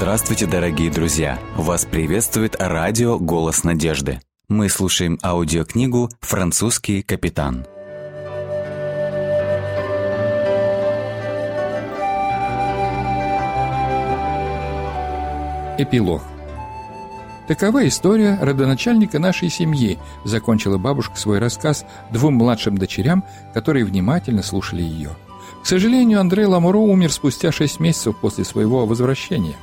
Здравствуйте, дорогие друзья! Вас приветствует радио «Голос надежды». Мы слушаем аудиокнигу «Французский капитан». Эпилог Такова история родоначальника нашей семьи, закончила бабушка свой рассказ двум младшим дочерям, которые внимательно слушали ее. К сожалению, Андрей Ламуро умер спустя шесть месяцев после своего возвращения.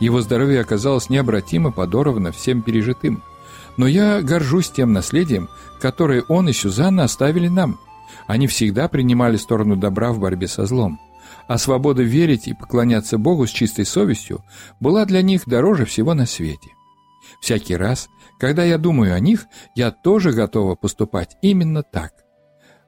Его здоровье оказалось необратимо подорвано всем пережитым. Но я горжусь тем наследием, которое он и Сюзанна оставили нам. Они всегда принимали сторону добра в борьбе со злом а свобода верить и поклоняться Богу с чистой совестью была для них дороже всего на свете. Всякий раз, когда я думаю о них, я тоже готова поступать именно так.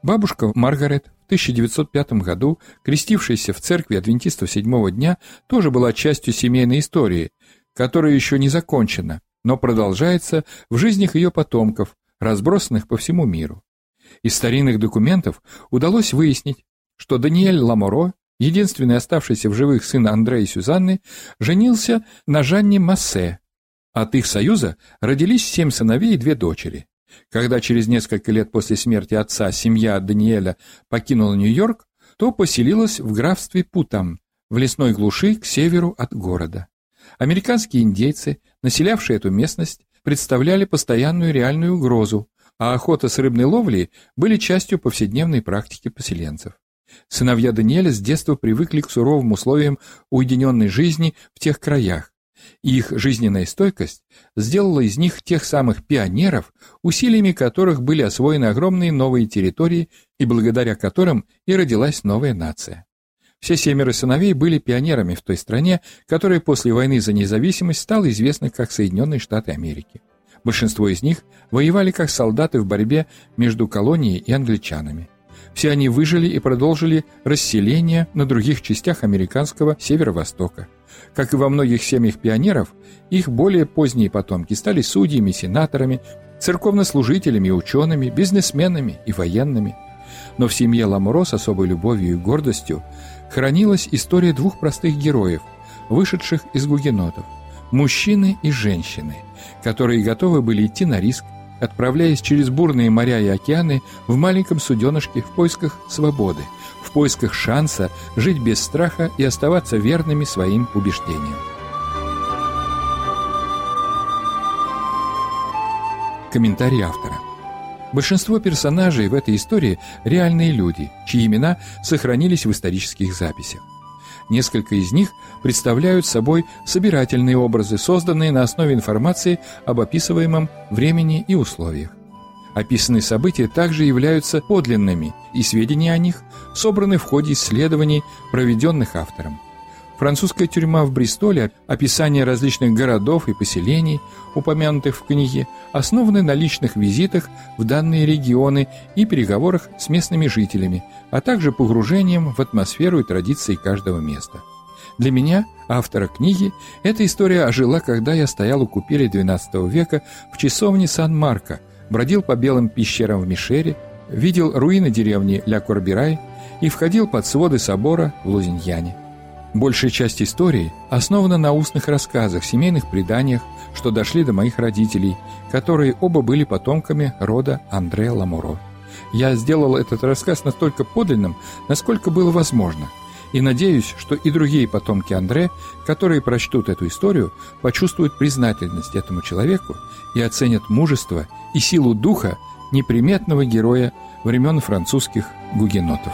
Бабушка Маргарет 1905 году, крестившаяся в церкви адвентистов седьмого дня, тоже была частью семейной истории, которая еще не закончена, но продолжается в жизнях ее потомков, разбросанных по всему миру. Из старинных документов удалось выяснить, что Даниэль Ламоро единственный оставшийся в живых сын Андрея и Сюзанны, женился на Жанне Массе. От их союза родились семь сыновей и две дочери. Когда через несколько лет после смерти отца семья Даниэля покинула Нью-Йорк, то поселилась в графстве Путам, в лесной глуши к северу от города. Американские индейцы, населявшие эту местность, представляли постоянную реальную угрозу, а охота с рыбной ловлей были частью повседневной практики поселенцев. Сыновья Даниэля с детства привыкли к суровым условиям уединенной жизни в тех краях. Их жизненная стойкость сделала из них тех самых пионеров, усилиями которых были освоены огромные новые территории и благодаря которым и родилась новая нация. Все семеро сыновей были пионерами в той стране, которая после войны за независимость стала известна как Соединенные Штаты Америки. Большинство из них воевали как солдаты в борьбе между колонией и англичанами. Все они выжили и продолжили расселение на других частях американского северо-востока. Как и во многих семьях пионеров, их более поздние потомки стали судьями, сенаторами, церковнослужителями, учеными, бизнесменами и военными. Но в семье Ламуро с особой любовью и гордостью хранилась история двух простых героев, вышедших из гугенотов – мужчины и женщины, которые готовы были идти на риск отправляясь через бурные моря и океаны в маленьком суденышке в поисках свободы, в поисках шанса жить без страха и оставаться верными своим убеждениям. Комментарий автора. Большинство персонажей в этой истории – реальные люди, чьи имена сохранились в исторических записях. Несколько из них представляют собой собирательные образы, созданные на основе информации об описываемом времени и условиях. Описанные события также являются подлинными, и сведения о них собраны в ходе исследований, проведенных автором. Французская тюрьма в Бристоле, описание различных городов и поселений, упомянутых в книге, основаны на личных визитах в данные регионы и переговорах с местными жителями, а также погружением в атмосферу и традиции каждого места. Для меня, автора книги, эта история ожила, когда я стоял у купели XII века в часовне Сан-Марко, бродил по белым пещерам в Мишере, видел руины деревни Ля-Корбирай и входил под своды собора в Лузиньяне. Большая часть истории основана на устных рассказах, семейных преданиях, что дошли до моих родителей, которые оба были потомками рода Андре Ламуро. Я сделал этот рассказ настолько подлинным, насколько было возможно, и надеюсь, что и другие потомки Андре, которые прочтут эту историю, почувствуют признательность этому человеку и оценят мужество и силу духа неприметного героя времен французских гугенотов.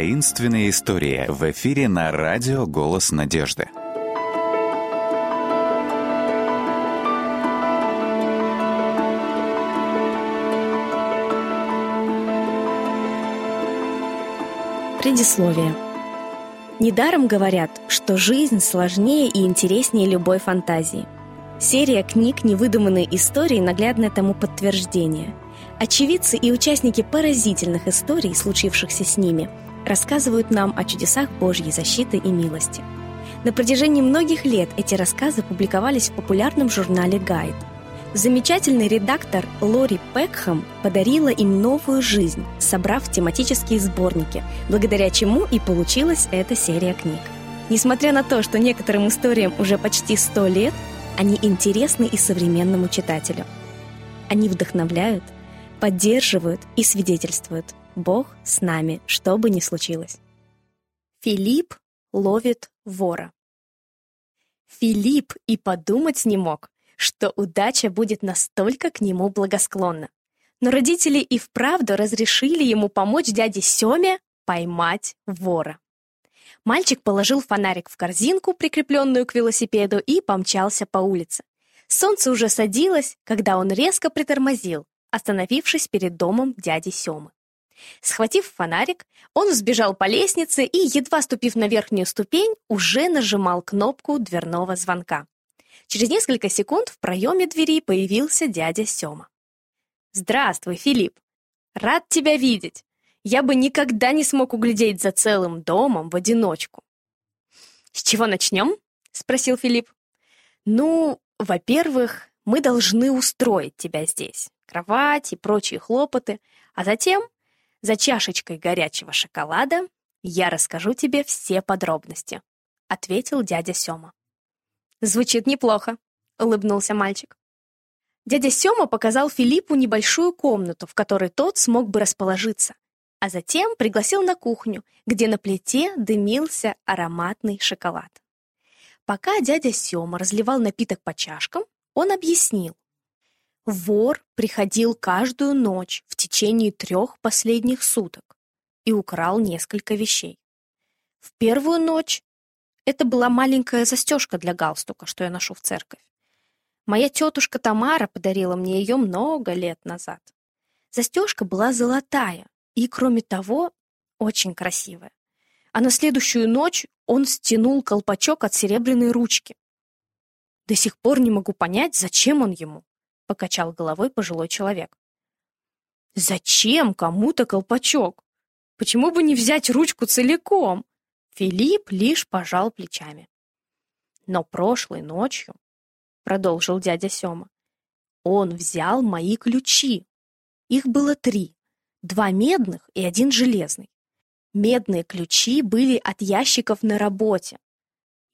Таинственные истории в эфире на радио «Голос надежды». Предисловие. Недаром говорят, что жизнь сложнее и интереснее любой фантазии. Серия книг «Невыдуманные истории» – наглядное тому подтверждение. Очевидцы и участники поразительных историй, случившихся с ними, рассказывают нам о чудесах Божьей защиты и милости. На протяжении многих лет эти рассказы публиковались в популярном журнале «Гайд». Замечательный редактор Лори Пекхэм подарила им новую жизнь, собрав тематические сборники, благодаря чему и получилась эта серия книг. Несмотря на то, что некоторым историям уже почти сто лет, они интересны и современному читателю. Они вдохновляют, поддерживают и свидетельствуют «Бог с нами, что бы ни случилось». Филипп ловит вора. Филипп и подумать не мог, что удача будет настолько к нему благосклонна. Но родители и вправду разрешили ему помочь дяде Семе поймать вора. Мальчик положил фонарик в корзинку, прикрепленную к велосипеду, и помчался по улице. Солнце уже садилось, когда он резко притормозил, остановившись перед домом дяди Семы. Схватив фонарик, он сбежал по лестнице и, едва ступив на верхнюю ступень, уже нажимал кнопку дверного звонка. Через несколько секунд в проеме двери появился дядя Сема. «Здравствуй, Филипп! Рад тебя видеть! Я бы никогда не смог углядеть за целым домом в одиночку». «С чего начнем?» — спросил Филипп. «Ну, во-первых, мы должны устроить тебя здесь. Кровать и прочие хлопоты. А затем, за чашечкой горячего шоколада, я расскажу тебе все подробности», — ответил дядя Сема. «Звучит неплохо», — улыбнулся мальчик. Дядя Сема показал Филиппу небольшую комнату, в которой тот смог бы расположиться, а затем пригласил на кухню, где на плите дымился ароматный шоколад. Пока дядя Сема разливал напиток по чашкам, он объяснил. Вор приходил каждую ночь в течение трех последних суток и украл несколько вещей. В первую ночь это была маленькая застежка для галстука, что я ношу в церковь. Моя тетушка Тамара подарила мне ее много лет назад. Застежка была золотая и, кроме того, очень красивая. а на следующую ночь он стянул колпачок от серебряной ручки. До сих пор не могу понять, зачем он ему, покачал головой пожилой человек. Зачем кому-то колпачок? Почему бы не взять ручку целиком? Филипп лишь пожал плечами. Но прошлой ночью, продолжил дядя Сёма, он взял мои ключи. Их было три, два медных и один железный. Медные ключи были от ящиков на работе.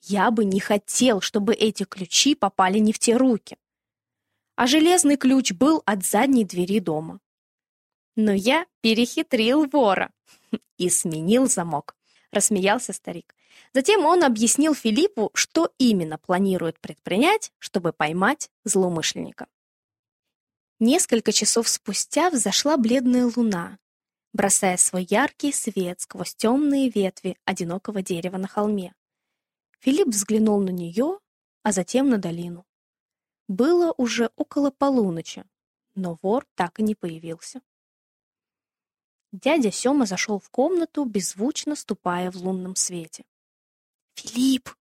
Я бы не хотел, чтобы эти ключи попали не в те руки. А железный ключ был от задней двери дома. Но я перехитрил вора и сменил замок, рассмеялся старик. Затем он объяснил Филиппу, что именно планирует предпринять, чтобы поймать злоумышленника. Несколько часов спустя взошла бледная луна, бросая свой яркий свет сквозь темные ветви одинокого дерева на холме. Филипп взглянул на нее, а затем на долину. Было уже около полуночи, но вор так и не появился. Дядя Сёма зашел в комнату, беззвучно ступая в лунном свете. «Филипп!»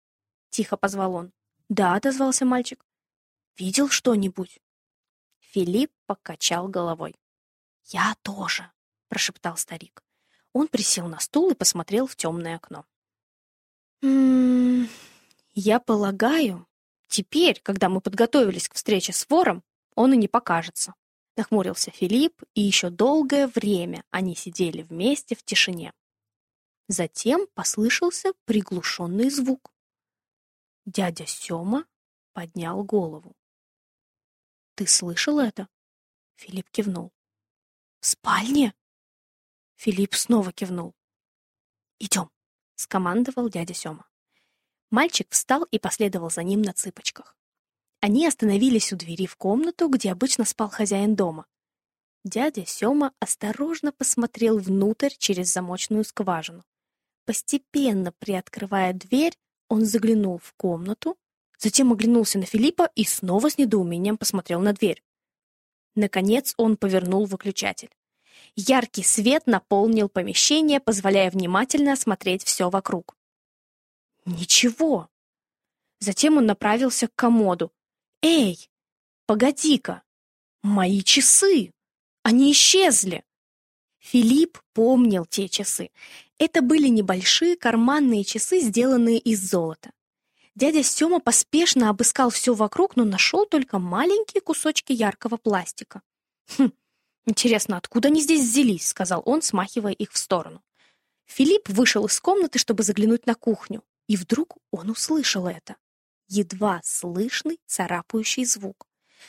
— тихо позвал он. «Да», — отозвался мальчик. «Видел что-нибудь?» Филипп покачал головой. «Я тоже», прошептал старик. Он присел на стул и посмотрел в темное окно. «М -м, я полагаю, теперь, когда мы подготовились к встрече с вором, он и не покажется», — нахмурился Филипп, и еще долгое время они сидели вместе в тишине. Затем послышался приглушенный звук. Дядя Сёма поднял голову. «Ты слышал это?» Филипп кивнул. «В спальне?» Филипп снова кивнул. «Идем», — скомандовал дядя Сёма. Мальчик встал и последовал за ним на цыпочках. Они остановились у двери в комнату, где обычно спал хозяин дома. Дядя Сёма осторожно посмотрел внутрь через замочную скважину. Постепенно приоткрывая дверь, он заглянул в комнату, затем оглянулся на Филиппа и снова с недоумением посмотрел на дверь. Наконец он повернул выключатель. Яркий свет наполнил помещение, позволяя внимательно осмотреть все вокруг. Ничего. Затем он направился к комоду. «Эй, погоди-ка! Мои часы! Они исчезли!» Филипп помнил те часы. Это были небольшие карманные часы, сделанные из золота. Дядя Сёма поспешно обыскал все вокруг, но нашел только маленькие кусочки яркого пластика. Хм, «Интересно, откуда они здесь взялись?» — сказал он, смахивая их в сторону. Филипп вышел из комнаты, чтобы заглянуть на кухню, и вдруг он услышал это. Едва слышный царапающий звук.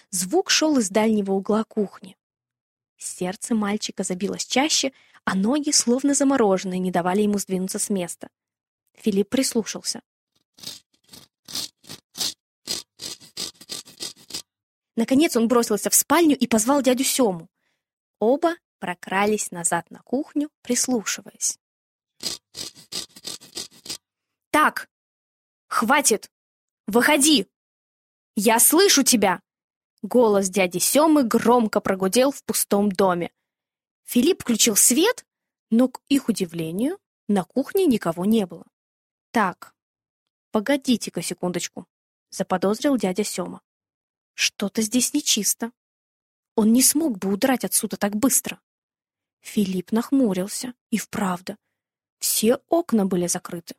Звук шел из дальнего угла кухни. Сердце мальчика забилось чаще, а ноги, словно замороженные, не давали ему сдвинуться с места. Филипп прислушался. Наконец он бросился в спальню и позвал дядю Сему. Оба прокрались назад на кухню, прислушиваясь. «Так! Хватит! Выходи! Я слышу тебя!» Голос дяди Семы громко прогудел в пустом доме. Филипп включил свет, но, к их удивлению, на кухне никого не было. «Так, погодите-ка секундочку», — заподозрил дядя Сема. «Что-то здесь нечисто». Он не смог бы удрать отсюда так быстро. Филипп нахмурился. И вправду, все окна были закрыты.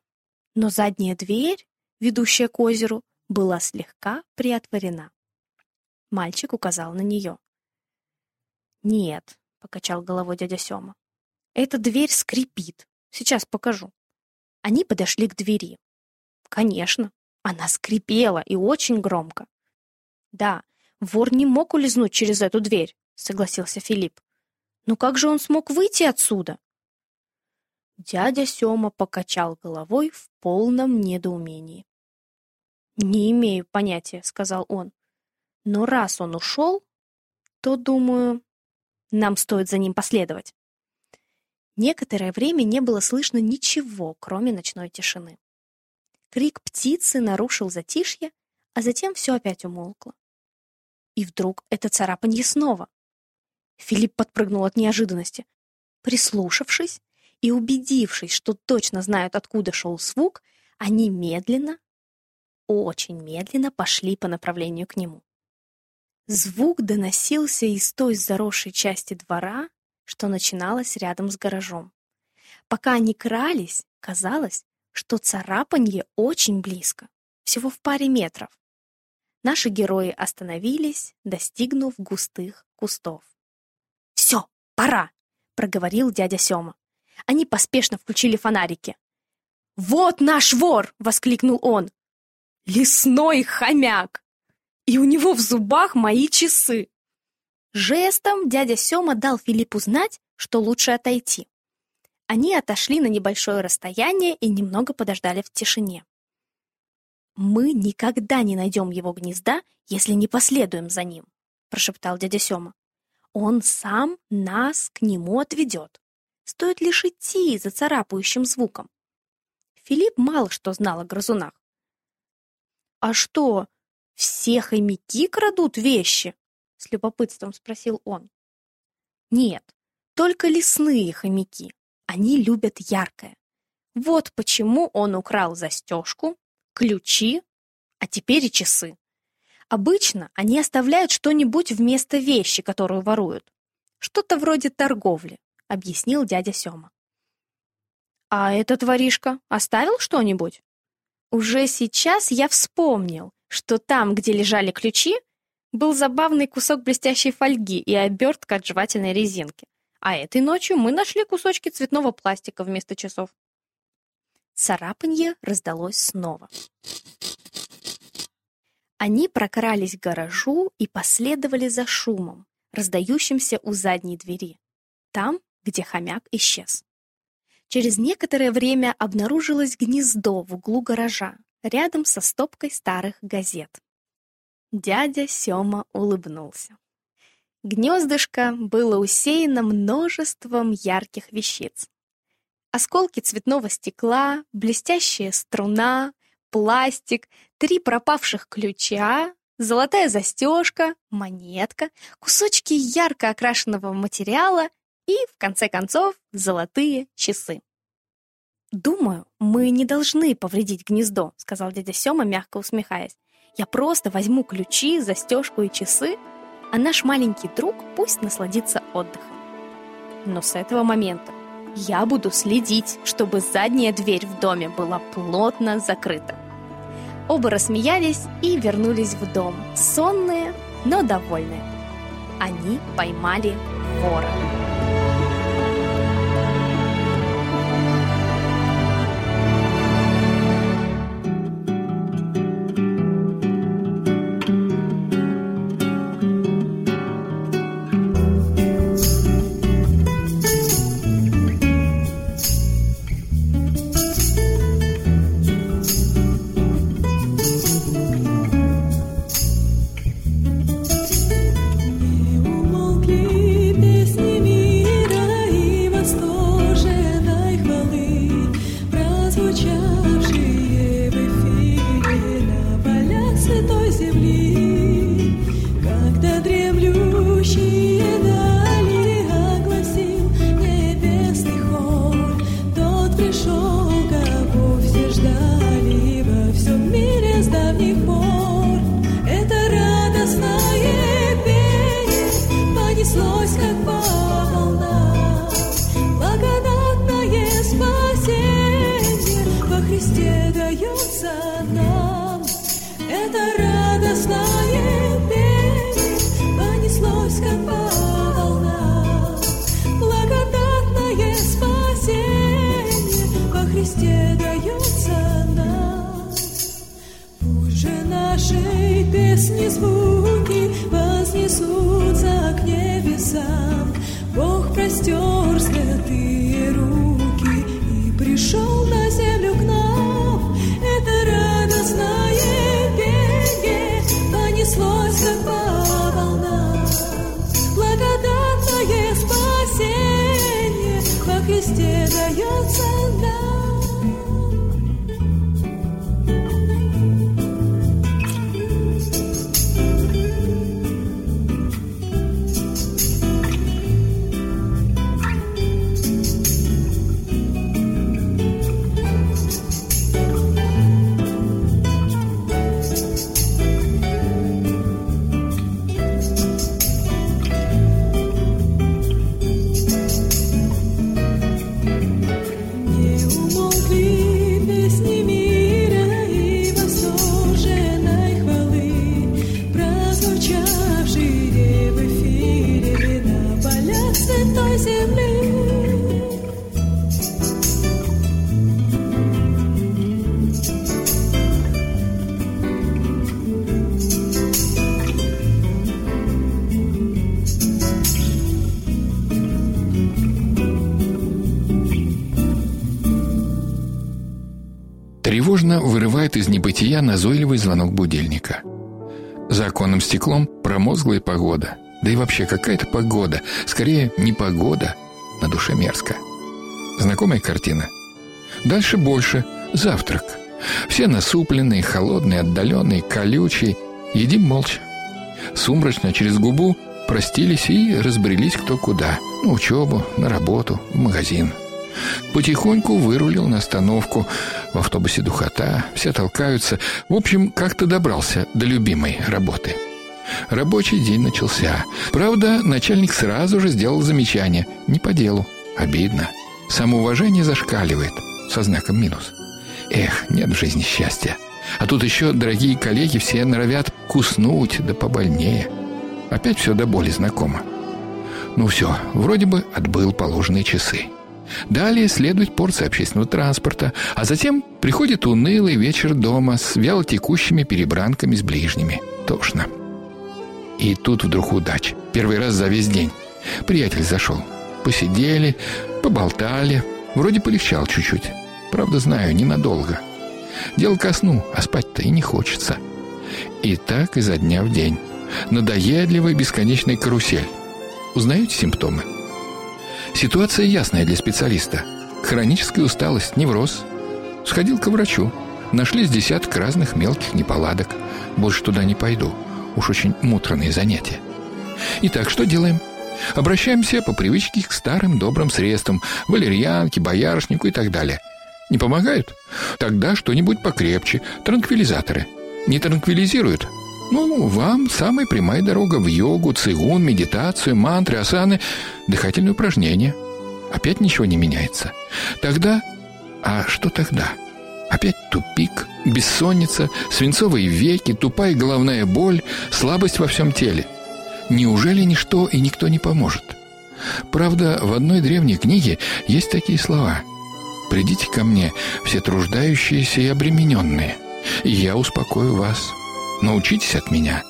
Но задняя дверь, ведущая к озеру, была слегка приотворена. Мальчик указал на нее. «Нет», — покачал головой дядя Сема. «Эта дверь скрипит. Сейчас покажу». Они подошли к двери. Конечно, она скрипела и очень громко. Да, Вор не мог улизнуть через эту дверь, согласился Филипп. Но как же он смог выйти отсюда? Дядя Сёма покачал головой в полном недоумении. «Не имею понятия», — сказал он. «Но раз он ушел, то, думаю, нам стоит за ним последовать». Некоторое время не было слышно ничего, кроме ночной тишины. Крик птицы нарушил затишье, а затем все опять умолкло. И вдруг это царапанье снова. Филипп подпрыгнул от неожиданности. Прислушавшись и убедившись, что точно знают, откуда шел звук, они медленно, очень медленно пошли по направлению к нему. Звук доносился из той заросшей части двора, что начиналась рядом с гаражом. Пока они крались, казалось, что царапанье очень близко, всего в паре метров. Наши герои остановились, достигнув густых кустов. «Все, пора!» — проговорил дядя Сема. Они поспешно включили фонарики. «Вот наш вор!» — воскликнул он. «Лесной хомяк!» И у него в зубах мои часы. Жестом дядя Сема дал Филиппу знать, что лучше отойти. Они отошли на небольшое расстояние и немного подождали в тишине. «Мы никогда не найдем его гнезда, если не последуем за ним», прошептал дядя Сема. «Он сам нас к нему отведет. Стоит лишь идти за царапающим звуком». Филипп мало что знал о грызунах. «А что, все хомяки крадут вещи?» — с любопытством спросил он. «Нет, только лесные хомяки. Они любят яркое. Вот почему он украл застежку, ключи, а теперь и часы. Обычно они оставляют что-нибудь вместо вещи, которую воруют. Что-то вроде торговли, объяснил дядя Сёма. А этот воришка оставил что-нибудь? Уже сейчас я вспомнил, что там, где лежали ключи, был забавный кусок блестящей фольги и обертка от жевательной резинки. А этой ночью мы нашли кусочки цветного пластика вместо часов. Царапанье раздалось снова. Они прокрались к гаражу и последовали за шумом, раздающимся у задней двери, там, где хомяк исчез. Через некоторое время обнаружилось гнездо в углу гаража, рядом со стопкой старых газет. Дядя Сёма улыбнулся. Гнездышко было усеяно множеством ярких вещиц. Осколки цветного стекла, блестящая струна, пластик, три пропавших ключа, золотая застежка, монетка, кусочки ярко окрашенного материала и, в конце концов, золотые часы. «Думаю, мы не должны повредить гнездо», — сказал дядя Сёма, мягко усмехаясь. «Я просто возьму ключи, застежку и часы, а наш маленький друг пусть насладится отдыхом. Но с этого момента я буду следить, чтобы задняя дверь в доме была плотно закрыта. Оба рассмеялись и вернулись в дом, сонные, но довольные. Они поймали вора. before. Вознесутся к небесам. Бог простер святые руки и пришел на землю к нам. Это радостное пение понеслось, как по волнам. Благодатное спасение во Христе дается нам. Тревожно вырывает из небытия назойливый звонок будильника. За оконным стеклом промозглая погода. Да и вообще какая-то погода. Скорее, не погода. На душе мерзко. Знакомая картина? Дальше больше. Завтрак. Все насупленные, холодные, отдаленные, колючие. Едим молча. Сумрачно через губу простились и разбрелись кто куда. На учебу, на работу, в магазин. Потихоньку вырулил на остановку. В автобусе духота, все толкаются. В общем, как-то добрался до любимой работы. Рабочий день начался. Правда, начальник сразу же сделал замечание. Не по делу. Обидно. Самоуважение зашкаливает. Со знаком минус. Эх, нет в жизни счастья. А тут еще дорогие коллеги все норовят куснуть, да побольнее. Опять все до боли знакомо. Ну все, вроде бы отбыл положенные часы. Далее следует порция общественного транспорта, а затем приходит унылый вечер дома с вялотекущими перебранками с ближними. Тошно. И тут вдруг удача. Первый раз за весь день. Приятель зашел. Посидели, поболтали. Вроде полегчал чуть-чуть. Правда, знаю, ненадолго. Дело ко сну, а спать-то и не хочется. И так изо дня в день. Надоедливая бесконечная карусель. Узнаете симптомы? Ситуация ясная для специалиста. Хроническая усталость, невроз. Сходил к врачу. Нашлись десяток разных мелких неполадок. Больше туда не пойду. Уж очень муторные занятия. Итак, что делаем? Обращаемся по привычке к старым добрым средствам. Валерьянке, боярышнику и так далее. Не помогают? Тогда что-нибудь покрепче. Транквилизаторы. Не транквилизируют? Ну, вам самая прямая дорога в йогу, цигун, медитацию, мантры, асаны, дыхательные упражнения. Опять ничего не меняется. Тогда... А что тогда? Опять тупик, бессонница, свинцовые веки, тупая головная боль, слабость во всем теле. Неужели ничто и никто не поможет? Правда, в одной древней книге есть такие слова. «Придите ко мне, все труждающиеся и обремененные, и я успокою вас». Научитесь от меня,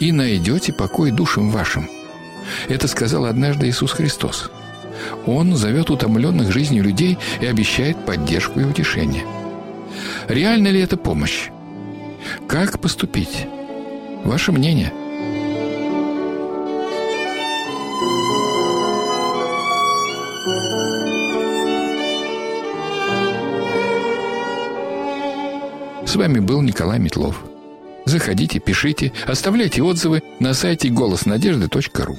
и найдете покой душам вашим». Это сказал однажды Иисус Христос. Он зовет утомленных жизнью людей и обещает поддержку и утешение. Реально ли это помощь? Как поступить? Ваше мнение – С вами был Николай Метлов. Заходите, пишите, оставляйте отзывы на сайте голоснадежды.ру.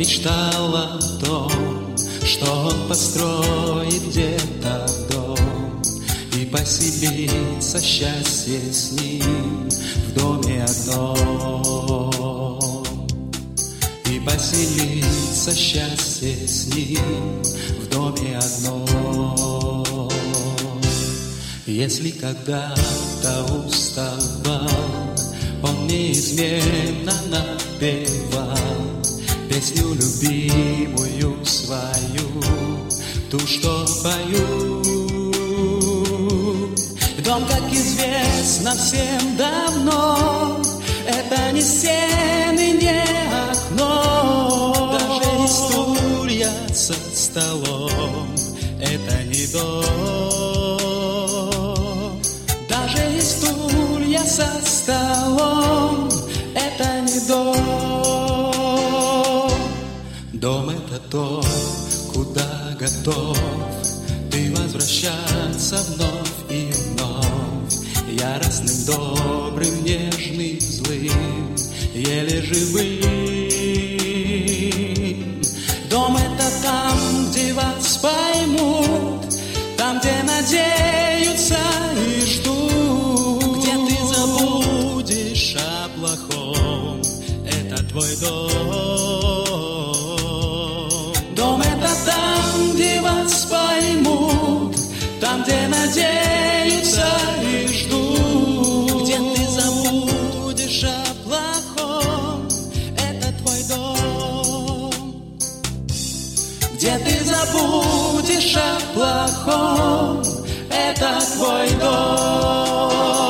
мечтал о том, что он построит где-то дом и поселится счастье с ним в доме одном и поселиться счастье с ним в доме одном. Если когда-то уставал, он неизменно напевал песню любимую свою, ту, что пою. Дом, как известно всем давно, это не стены, не окно, даже не стулья со столом. Это не дом, даже не стулья со столом. То, куда готов ты возвращаться вновь и вновь, яростным, добрым, нежным, злым, еле живым. Дом это там, где вас поймут, там, где надеются и ждут, где ты забудешь о плохом. Это твой дом. Где надеются и ждут. Где ты забудешь о плохом? Это твой дом. Где ты забудешь о плохом? Это твой дом